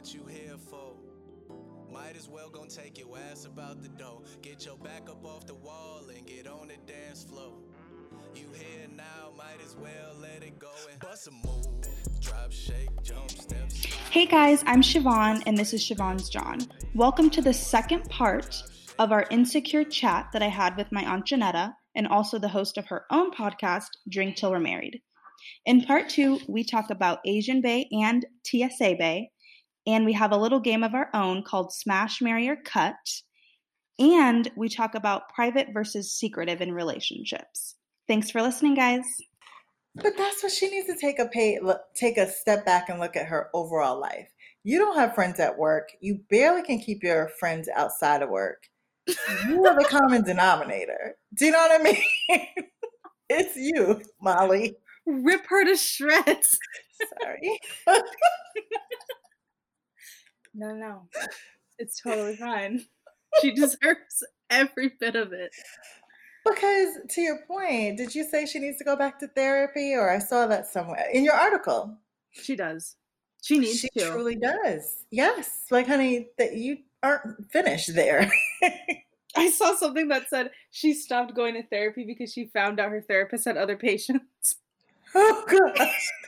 what you here for. Might as well gon' take your ass about the dough. Get your back up off the wall and get on the dance floor. You here now, might as well let it go and bust a move. Drop, shake, jump, step. Hey guys, I'm Shiavon, and this is Shiavon's Jawn. Welcome to the second part of our insecure chat that I had with my Aunt Johnnetta, and also the host of her own podcast, Drink Till We're Married. In part two, we talk about Asian Bae and TSA Bae, and we have a little game of our own called Smash, Marry, or Cut, and we talk about private versus secretive in relationships. Thanks for listening, guys. But that's what she needs to take a pay, look, take a step back and look at her overall life. You don't have friends at work. You barely can keep your friends outside of work. You are the common denominator. Do you know what I mean? it's you, Molly. Rip her to shreds. Sorry. No, no, it's totally fine. She deserves every bit of it. Because to your point, did you say she needs to go back to therapy, or I saw that somewhere in your article? She does. She needs She to. truly does. Yes, like honey, that you aren't finished there. I saw something that said she stopped going to therapy because she found out her therapist had other patients. oh gosh.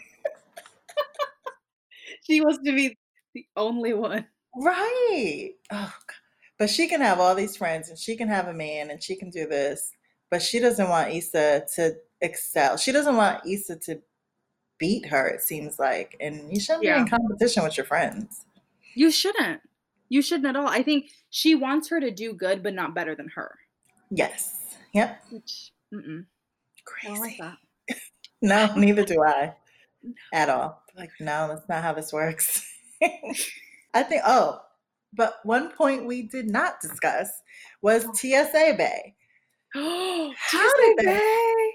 She wants to be the only one. Right. Oh, God. but she can have all these friends and she can have a man and she can do this, but she doesn't want Issa to excel. She doesn't want Issa to beat her, it seems like. And you shouldn't be in competition with your friends. You shouldn't. You shouldn't at all. I think she wants her to do good, but not better than her. Yes. Yep. Which, mm-mm. I Crazy. like that. No, neither do I at all. Like, no, that's not how this works. I think, oh, but one point we did not discuss was oh. TSA Bae. How did that-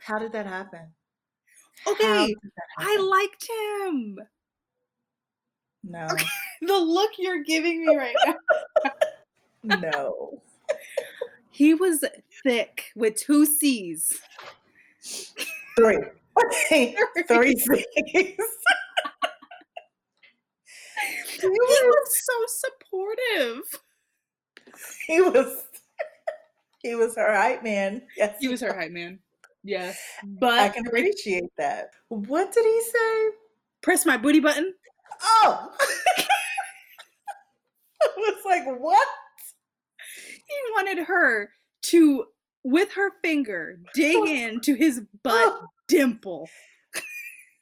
How did that happen? Okay, that I liked him. No, Okay. The look you're giving me right now. no. He was thick with two C's. Three. Three C's. He was so supportive. He was he was her hype man. Yes. He was her hype man. Yes. But I can appreciate that. What did he say? press my booty button. Oh. I was like, what? He wanted her to, with her finger, dig into his butt oh. dimple.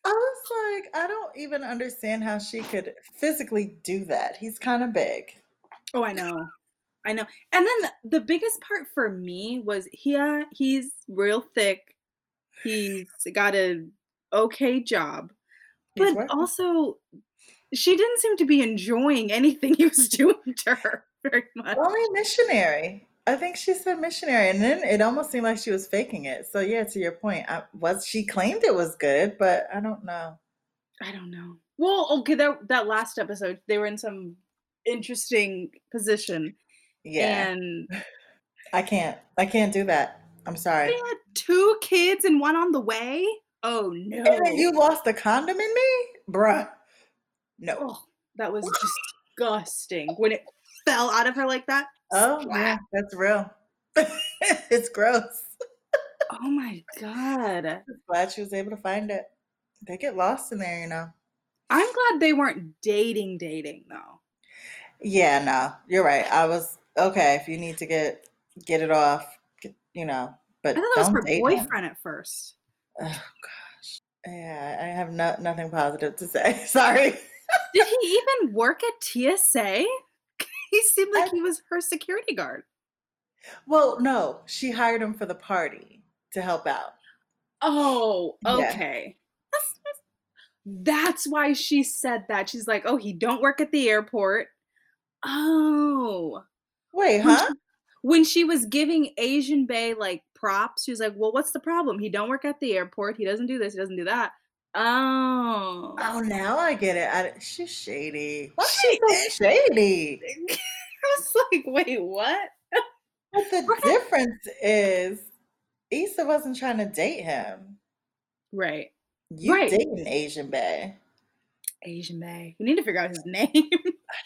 I was like, I don't even understand how she could physically do that. He's kind of big. Oh, I know. I know. And then the, the biggest part for me was yeah, he's real thick. He's got a okay job. He's But working. also she didn't seem to be enjoying anything he was doing to her very much. Only missionary. I think she said missionary, and then it almost seemed like she was faking it. So yeah, to your point, I, was she claimed it was good, but I don't know. I don't know. Well, okay, that that last episode, they were in some interesting position. Yeah, And I can't. I can't do that. I'm sorry. they had two kids and one on the way. Oh no. And then you lost the condom in me, bruh. No. Oh, that was disgusting when it fell out of her like that. Oh yeah, that's real. it's gross. Oh my god. Glad she was able to find it. They get lost in there, you know. I'm glad they weren't dating dating though. Yeah, no, you're right. I was okay. If you need to get get it off, get, you know, but I thought that was her date him. boyfriend at first. Oh gosh. Yeah, I have no, nothing positive to say. Sorry. Did he even work at TSA? He seemed like I- he was her security guard. Well, no, she hired him for the party to help out. Oh, Yeah. okay. That's, that's why she said that. She's like, oh, he don't work at the airport. Oh. Wait, When huh? she- When she was giving Asian Bae like props, she was like, well, what's the problem? He don't work at the airport. He doesn't do this. He doesn't do that. Oh. Oh, now I get it. I, she's shady. Why She she's so shady? I was like, wait, what? But the Right. difference is, Issa wasn't trying to date him. Right. You Right. dating Asian Bae. Asian Bae. We need to figure out his name.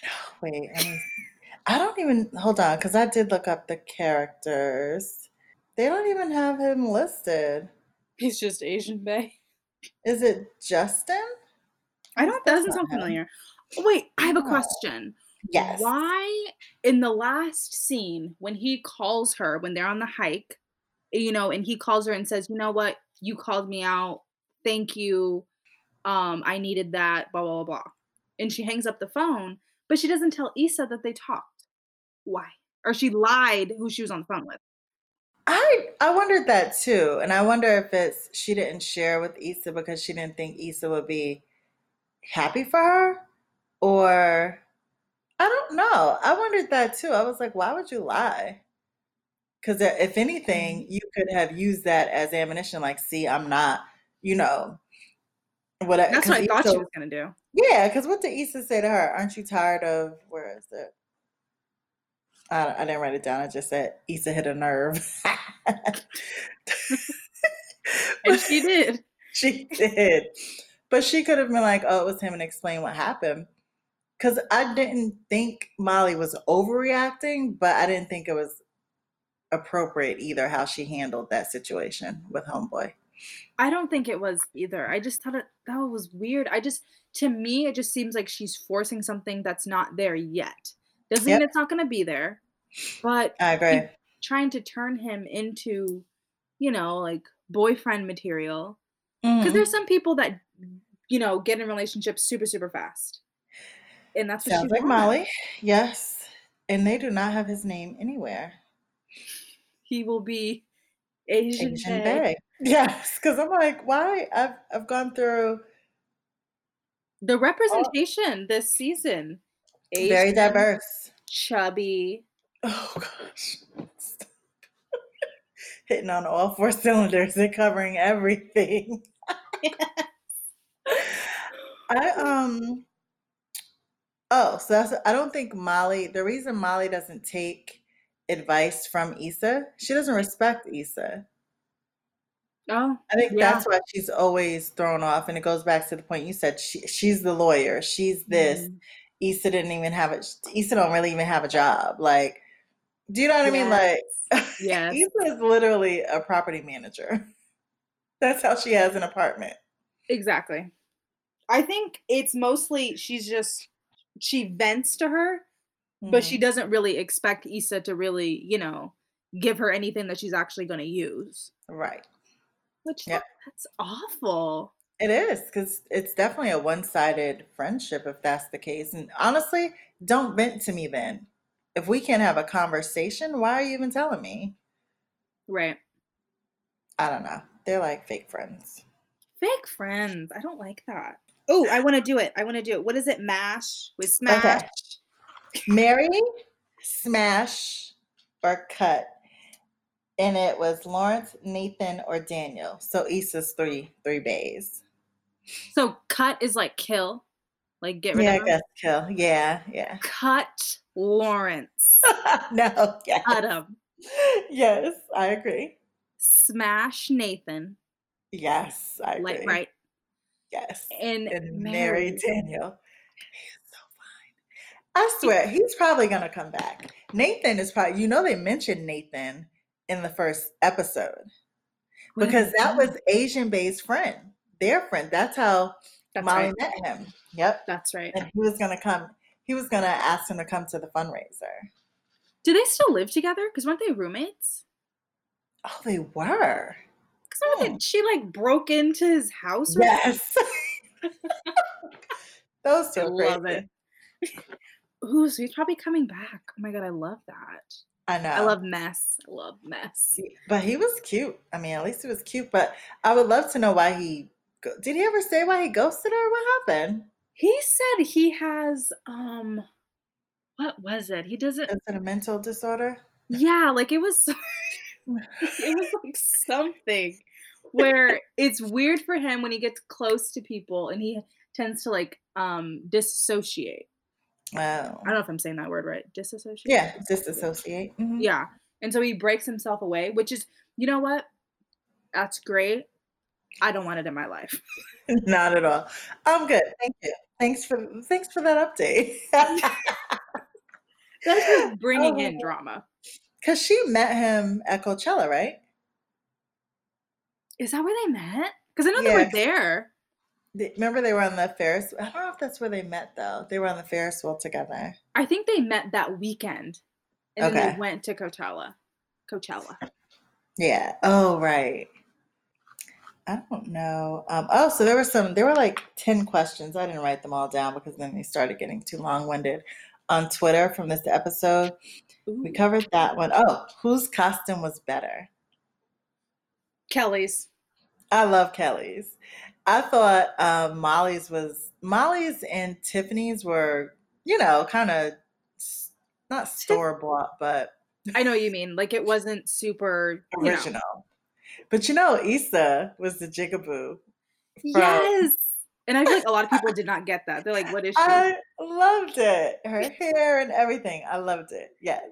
Wait, I, I don't even hold on because I did look up the characters. They don't even have him listed. He's just Asian Bae. Is it Justin? I don't. That doesn't sound him. familiar. Wait, I have a question. Yes. Why in the last scene when he calls her when they're on the hike, you know, and he calls her and says, "You know what? You called me out. Thank you. Um, I needed that." Blah blah blah blah. And she hangs up the phone, but she doesn't tell Issa that they talked. Why? Or she lied who she was on the phone with. I I wondered that too, and I wonder if it's she didn't share with Issa because she didn't think Issa would be happy for her, or I don't know. I wondered that too. I was like, why would you lie? Because if anything, mm-hmm. you could have used that as ammunition. Like, see, I'm not, you know, what? That's what I thought she was gonna do. yeah. Because what did Issa say to her? Aren't you tired of where is it? I, I didn't write it down. I just said Issa hit a nerve. And she did. She did. But she could have been like, oh, it was him and explain what happened. Because I didn't think Molly was overreacting, but I didn't think it was appropriate either how she handled that situation with Homeboy. I don't think it was either. I just thought it that was weird. I just to me it just seems like she's forcing something that's not there yet. Doesn't Yep. mean it's not going to be there, but I agree. Trying to turn him into, you know, like boyfriend material. Because Mhm. there's some people that, you know, get in relationships super super fast, and that's what Sounds like. Molly. Yes. And they do not have his name anywhere. He will be Asian, Asian Bae. Yes. Because I'm like, why? I've I've gone through The representation this season, very diverse. chubby. Oh gosh. Hitting on all four cylinders and covering everything. I um oh, so that's I don't think Molly the reason Molly doesn't take advice from Issa, she doesn't respect Issa. Oh, I think Yeah. that's why she's always thrown off. And it goes back to the point you said she, she's the lawyer, she's this. mm, Issa didn't even have it. Issa don't really even have a job. Like, do you know what I mean? Like, yes. Issa is literally a property manager. That's how she has an apartment. Exactly. I think it's mostly she's just she vents to her, but Mhm. she doesn't really expect Issa to really, you know, give her anything that she's actually going to use. right. Which Yep. that's awful. It is because it's definitely a one-sided friendship if that's the case. And honestly, don't vent to me then. If we can't have a conversation, why are you even telling me? Right. I don't know. They're like fake friends. Fake friends. I don't like that. Oh, I want to do it. I want to do it. What is it? Mash with smash. Marry, smash, or cut. And it was Lawrence, Nathan, or Daniel. So Issa's three three bays. So cut is like kill, like get rid Yeah, of him. guess kill. Yeah, yeah. Cut Lawrence. no, yes. Cut him. Yes, I agree. Smash Nathan. Yes, I agree. Like right. Yes. And, And marry marry Daniel. He's so fine. I swear, he's probably gonna come back. Nathan is probably you know they mentioned Nathan in the first episode because that was Asian based friend, their friend. That's how That's Molly right. met him. Yep. That's right. And he was gonna come, he was gonna ask him to come to the fundraiser. Do they still live together? Because weren't they roommates? Oh, they were. Because Hmm. she like broke into his house. or Yes. Those two I love crazy. it. Ooh, so he's probably coming back. Oh my god, I love that. I know. I love mess. I love mess. But he was cute. I mean, at least he was cute. But I would love to know why he. Did he ever say why he ghosted her? What happened? He said he has um what was it? He doesn't Is it a mental disorder? yeah, like it was it was like something where it's weird for him when he gets close to people and he tends to like um disassociate. Oh. I don't know if I'm saying that word right. Disassociate? Yeah, disassociate. Mhm. Yeah. And so he breaks himself away, which is, you know what? That's great. I don't want it in my life. Not at all. I'm good. Thank you. Thanks for thanks for that update. That's just bringing in Oh. drama. Because she met him at Coachella, right? Is that where they met? Because I know they were there. They- Remember they were on the Ferris. I don't know if that's where they met though. They were on the Ferris wheel together. I think they met that weekend, and then they went to Coachella. Coachella. Yeah. Oh, right. I don't know. Um, oh, so there were some. There were like ten questions. I didn't write them all down because then they started getting too long-winded on Twitter from this episode. We covered that one. Oh, whose costume was better? Kelly's. I love Kelly's. I thought um, Molly's was Molly's and Tiffany's were, you know, kind of not store bought, but I know what you mean. Like it wasn't super you know. But you know, Issa was the jigaboo. from- Yes. And I feel like a lot of people did not get that. They're like, what is she? I loved it. Her hair and everything. I loved it. Yes.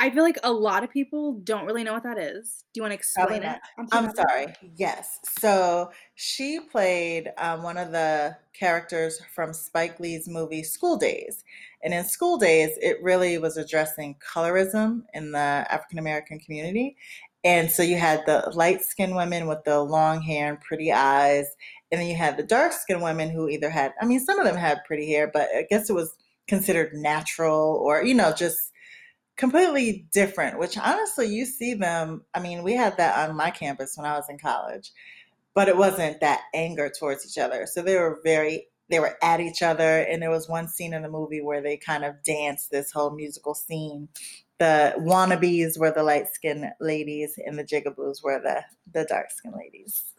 I feel like a lot of people don't really know what that is. Do you want to explain it? I'm sorry. Yes. So she played um, one of the characters from Spike Lee's movie School Daze. And in School Daze, it really was addressing colorism in the African American community. And so you had the light skinned women with the long hair and pretty eyes. And then you had the dark skinned women who either had, I mean, some of them had pretty hair, but I guess it was considered natural or, you know, just completely different, which honestly, you see them. I mean, we had that on my campus when I was in college, but it wasn't that anger towards each other. So they were very, they were at each other. And there was one scene in the movie where they kind of danced this whole musical scene. The wannabes were the light skinned ladies, and the jigaboos were the, the dark skinned ladies.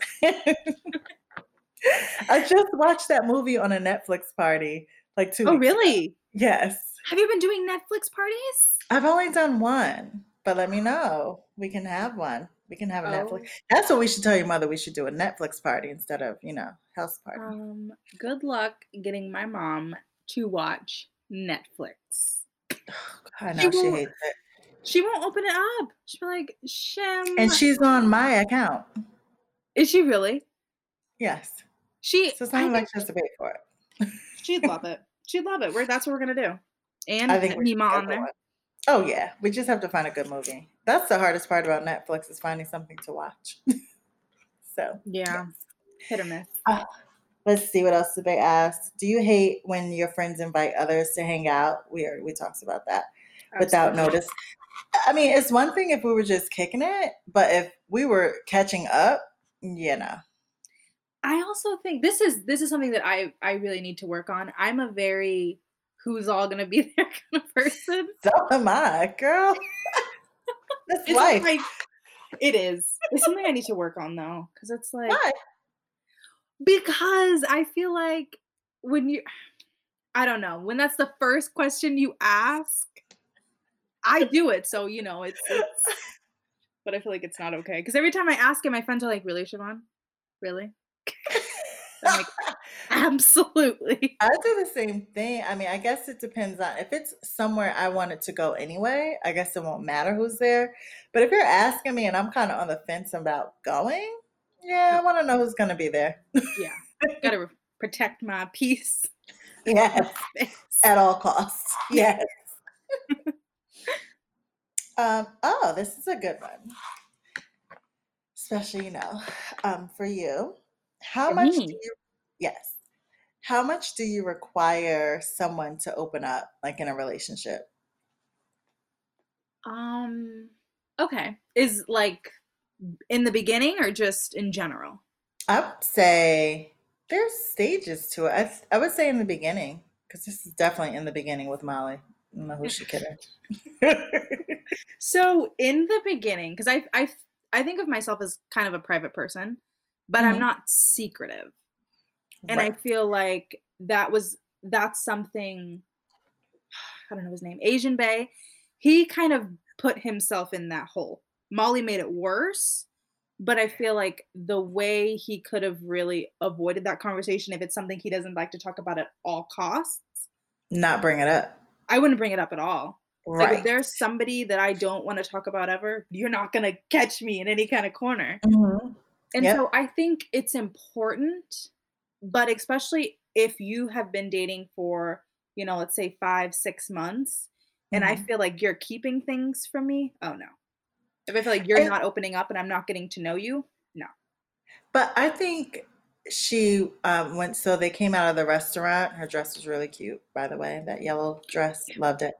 I just watched that movie on a Netflix party like two Oh, weeks ago. really? Yes. Have you been doing Netflix parties? I've only done one, but let me know. We can have one. We can have a Netflix. Oh. That's what we should tell your mother. We should do a Netflix party instead of, you know, house party. Um, good luck getting my mom to watch Netflix. I know she hates it. She won't open it up. She'll be like, Shem. And she's on my account. is she really? Yes. She. So it's not like she has to pay for it. she'd love it. She'd love it. We're, that's what we're gonna do. And I think Nima on there. one. Oh yeah. We just have to find a good movie. That's the hardest part about Netflix is finding something to watch. so Yeah, yes. hit or miss. Ah. Let's see what else did they ask. Do you hate when your friends invite others to hang out? We already we talked about that. without notice. I mean, it's one thing if we were just kicking it, but if we were catching up, you know. I also think this is this is something that I I really need to work on. I'm a very who's all gonna be there kind of person. So am I, girl. That's It's life. like it is. It's something I need to work on though, because it's like Why? Because I feel like when you I don't know when that's the first question you ask, I do it. So you know it's, it's but I feel like it's not okay because every time I ask it, my friends are like, "Really, Shiavon? Really?" I'm like, "Absolutely." I do the same thing. I mean, I guess it depends on if it's somewhere I want it to go anyway, I guess it won't matter who's there. But if you're asking me and I'm kind of on the fence about going, yeah, I want to know who's going to be there. Yeah, gotta re- protect my peace. yes. at all costs. Yes. um, oh, this is a good one. Especially, you know, um, for you. How For much me? do you yes. How much do you require someone to open up, like in a relationship? Um. Okay. Is like in the beginning or just in general? I would say there's stages to it. I, I would say in the beginning, because this is definitely in the beginning with Molly. I don't know who she kidding. So in the beginning, because I I I think of myself as kind of a private person, but I'm Mhm. not secretive, and I feel like that was that's something. I don't know his name, Asian Bae. He kind of put himself in that hole. Molly made it worse, but I feel like the way he could have really avoided that conversation if it's something he doesn't like to talk about at all costs, Not bring it up. I wouldn't bring it up at all. Like if there's somebody that I don't want to talk about ever, you're not gonna catch me in any kind of corner. Mhm. And Yep. so I think it's important, but especially if you have been dating for, you know, let's say five, six months, and I Mhm. feel like you're keeping things from me, oh no. If I feel like you're And- not opening up and I'm not getting to know you, no. But I think she um, went. So they came out of the restaurant. Her dress was really cute, by the way. That yellow dress, loved it.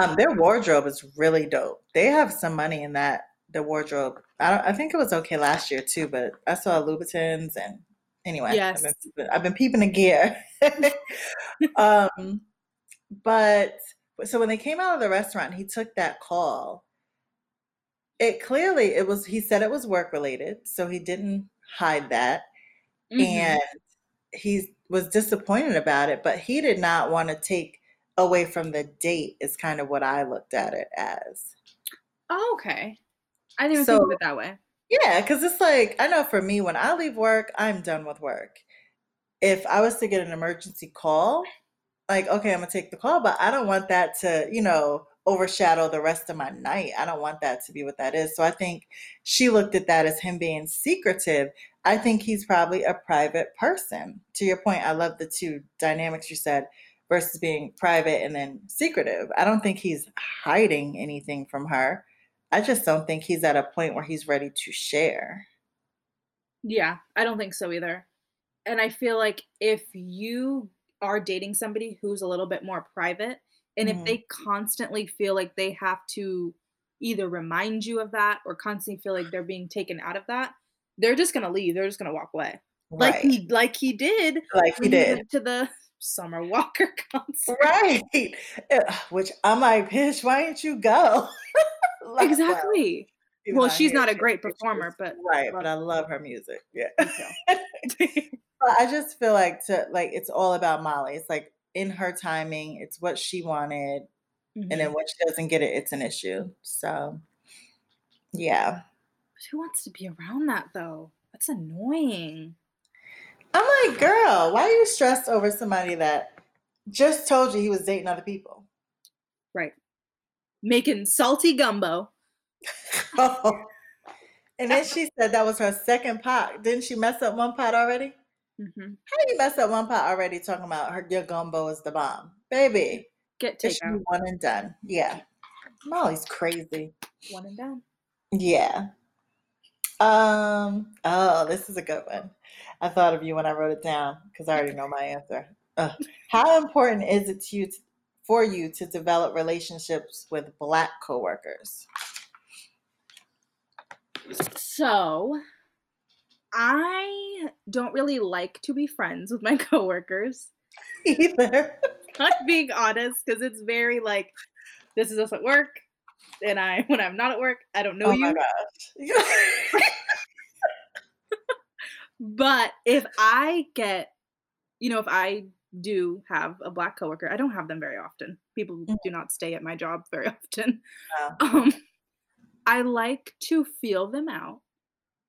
Um, their wardrobe is really dope. They have some money in that. The wardrobe. I don't, I think it was okay last year too, but I saw Louboutins and anyway. Yes. I've been, I've been peeping the gear. um, but so when they came out of the restaurant, he took that call. It clearly it was. He said it was work related, so he didn't hide that Mhm. and he was disappointed about it, but he did not want to take away from the date, is kind of what I looked at it as. Oh, okay. I didn't even think of it that way. Yeah, because it's like, I know for me, when I leave work, I'm done with work. If I was to get an emergency call, like, okay, I'm going to take the call, but I don't want that to, you know, overshadow the rest of my night. I don't want that to be what that is. So I think she looked at that as him being secretive. I think he's probably a private person. To your point, I love the two dynamics you said versus being private and then secretive. I don't think he's hiding anything from her. I just don't think he's at a point where he's ready to share. Yeah, I don't think so either. And I feel like if you are dating somebody who's a little bit more private, and Mhm. if they constantly feel like they have to either remind you of that or constantly feel like they're being taken out of that, they're just gonna leave. They're just gonna walk away. Like he like he did like he did. to the Summer Walker concert. Right. Which I'm like, bitch, why didn't you go? Like, well, Exactly. even Well, she's not a great performer, but right, but I love her music. Yeah. But I just feel like to like it's all about Molly. It's like in her timing, it's what she wanted, and Mhm. then when she doesn't get it, it's an issue. So yeah. But who wants to be around that though? That's annoying. I'm like, girl, why are you stressed over somebody that just told you he was dating other people? Right. Making salty gumbo. oh. and then she said that was her second pot. Didn't she mess up one pot already? Hmm How you mess up one pot already talking about her your gumbo is the bomb? Baby, Get it should takeout. one and done. Yeah. Molly's crazy. One and done. Yeah. Um, oh, this is a good one. I thought of you when I wrote it down because I already know my answer. Ugh. How important is it to you to, for you to develop relationships with black coworkers? So, I don't really like to be friends with my coworkers. Either. I'm being honest because it's very like, this is us at work, and I when I'm not at work, I don't know oh you. my gosh. But if I get, you know, if I do have a black coworker, I don't have them very often. People Mhm. do not stay at my job very often. No. Um, I like to feel them out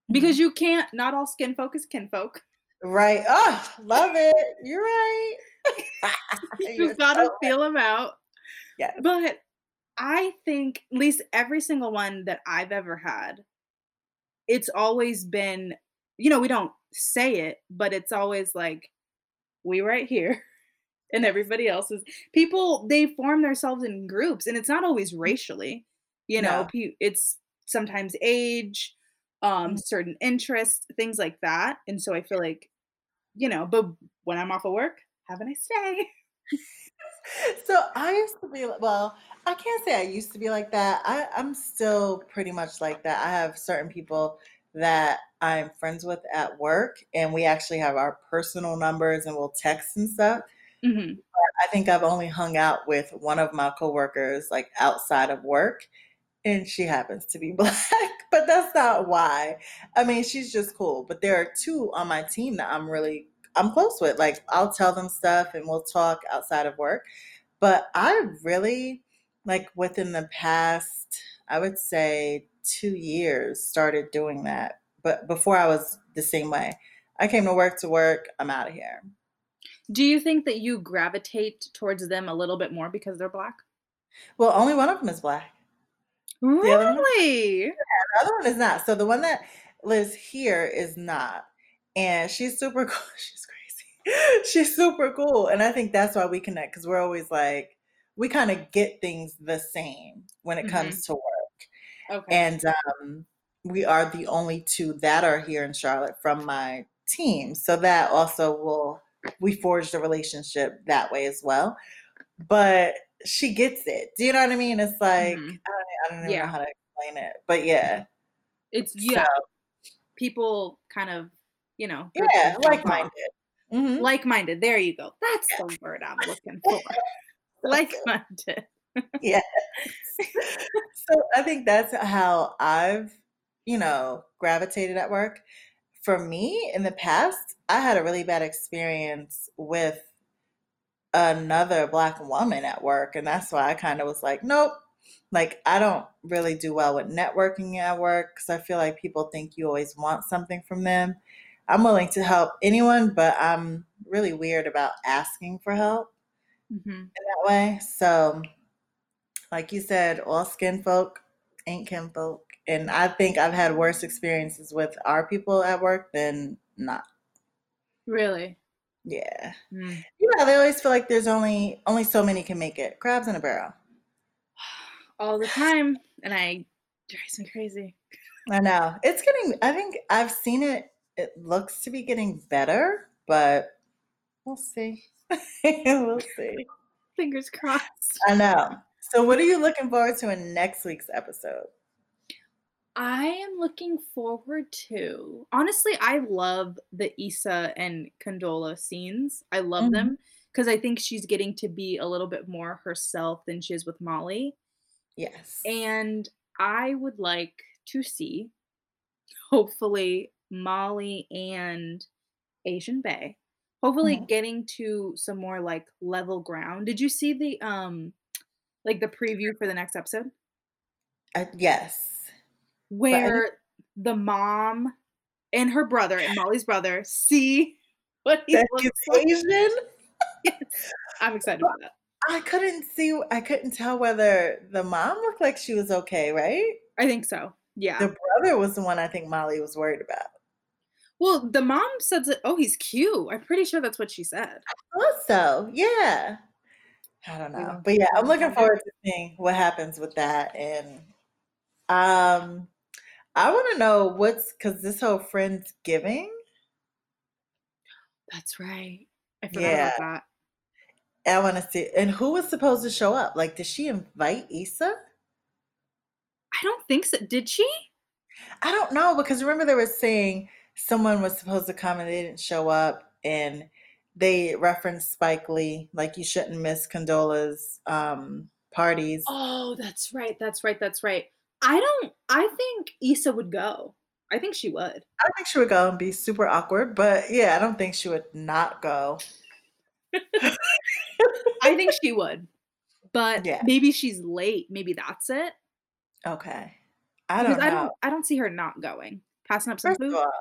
because mm-hmm. you can't. Not all skin folk is kinfolk. Right. Oh, love it. You're right. You've got to so feel them out. Yes. But I think at least every single one that I've ever had, it's always been, you know, we don't say it, but it's always like, we right here. And everybody else is people, they form themselves in groups, and it's not always racially, you know, No. it's sometimes age, um, Mhm. certain interests, things like that. And so I feel like, you know, but when I'm off of work, have a nice day. So I used to be well, I can't say I used to be like that. I, I'm still pretty much like that. I have certain people that I'm friends with at work, and we actually have our personal numbers and we'll text and stuff. Mhm. I think I've only hung out with one of my coworkers like outside of work, and she happens to be black, but that's not why. I mean, she's just cool. But there are two on my team that I'm really I'm close with. Like I'll tell them stuff and we'll talk outside of work. But I really like within the past, I would say two years started doing that. But before I was the same way. I came to work to work, I'm out of here. Do you think that you gravitate towards them a little bit more because they're black? Well, only one of them is black. Other one? Really? The other one is not. So the one that lives here is not. And she's super cool. She's crazy. She's super cool. And I think that's why we connect because we're always like, we kind of get things the same when it Mhm. comes to work. Okay. And um, we are the only two that are here in Charlotte from my team. So that also will, we forged a relationship that way as well. But she gets it. Do you know what I mean? It's like, Mhm. I, don't, I don't even Yeah. know how to explain it. But yeah. it's yeah, So, people kind of, you know, yeah, like minded. hmm Like minded. There you go. That's the word I'm looking for. Like minded. yeah. so I think that's how I've, you know, gravitated at work. For me, in the past, I had a really bad experience with another black woman at work. And that's why I kind of was like, nope. Like, I don't really do well with networking at work because I feel like people think you always want something from them. I'm willing to help anyone, but I'm really weird about asking for help hmm in that way. So, like you said, all skin folk ain't kin folk. And I think I've had worse experiences with our people at work than not. Really. Yeah. Mm. You know, they always feel like there's only only so many can make it. Crabs in a barrel. All the time. And I drives me crazy. I know. It's getting I think I've seen it it looks to be getting better, but we'll see. we'll see. Fingers crossed. I know. So what are you looking forward to in next week's episode? I am looking forward to. Honestly, I love the Issa and Condola scenes. I love Mhm. them because I think she's getting to be a little bit more herself than she is with Molly. Yes. And I would like to see, hopefully, Molly and Asian Bae, hopefully Mhm. getting to some more like level ground. Did you see the um like the preview for the next episode? I, yes. Where the mom and her brother and Molly's brother see what he looks like. Asian. I'm excited about that. I couldn't see. I couldn't tell whether the mom looked like she was okay, right? I think so. Yeah. The brother was the one I think Molly was worried about. well, the mom says that, oh, he's cute. I'm pretty sure that's what she said. Also, yeah. I don't know, but yeah, I'm looking forward to seeing what happens with that. And um, I want to know what's because this whole friends giving. That's right. I forgot Yeah. about I want to see, and who was supposed to show up? Like, did she invite Issa? I don't think so. Did she? I don't know because remember they were saying someone was supposed to come and they didn't show up, and they referenced Spike Lee, like you shouldn't miss Condola's um, parties. Oh, that's right. That's right. That's right. I don't, I think Issa would go. I think she would. I think she would go and be super awkward, but yeah, I don't think she would not go. I think she would. But Yeah. maybe she's late. Maybe that's it. Okay, I don't Because know. I don't I don't see her not going. Passing up some First food. all,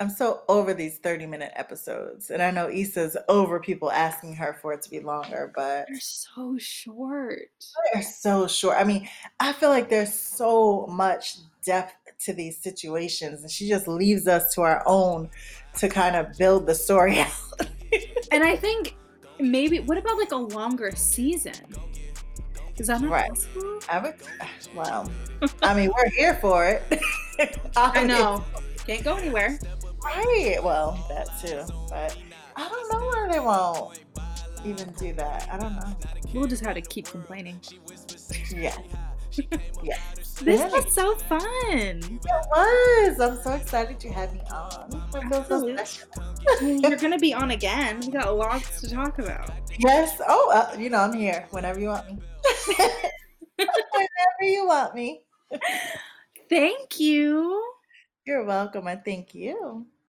I'm so over these 30 minute episodes, and I know Issa's over people asking her for it to be longer, but They're so short. they're so short. I mean, I feel like there's so much depth to these situations, and she just leaves us to our own to kind of build the story out. And I think maybe what about like a longer season? Is that not Right. possible? I would, well, I mean, we're here for it. I know. Can't go anywhere. Right. Well, that too. But I don't know why they won't even do that. I don't know. We'll just have to keep complaining. Yeah. Yeah. This was so fun. It was. I'm so excited you had me on. I feel Absolutely. special. You're gonna be on again. We got lots to talk about. Yes. Oh, uh, you know, I'm here whenever you want me. whenever you want me. Thank you. You're welcome. I thank you.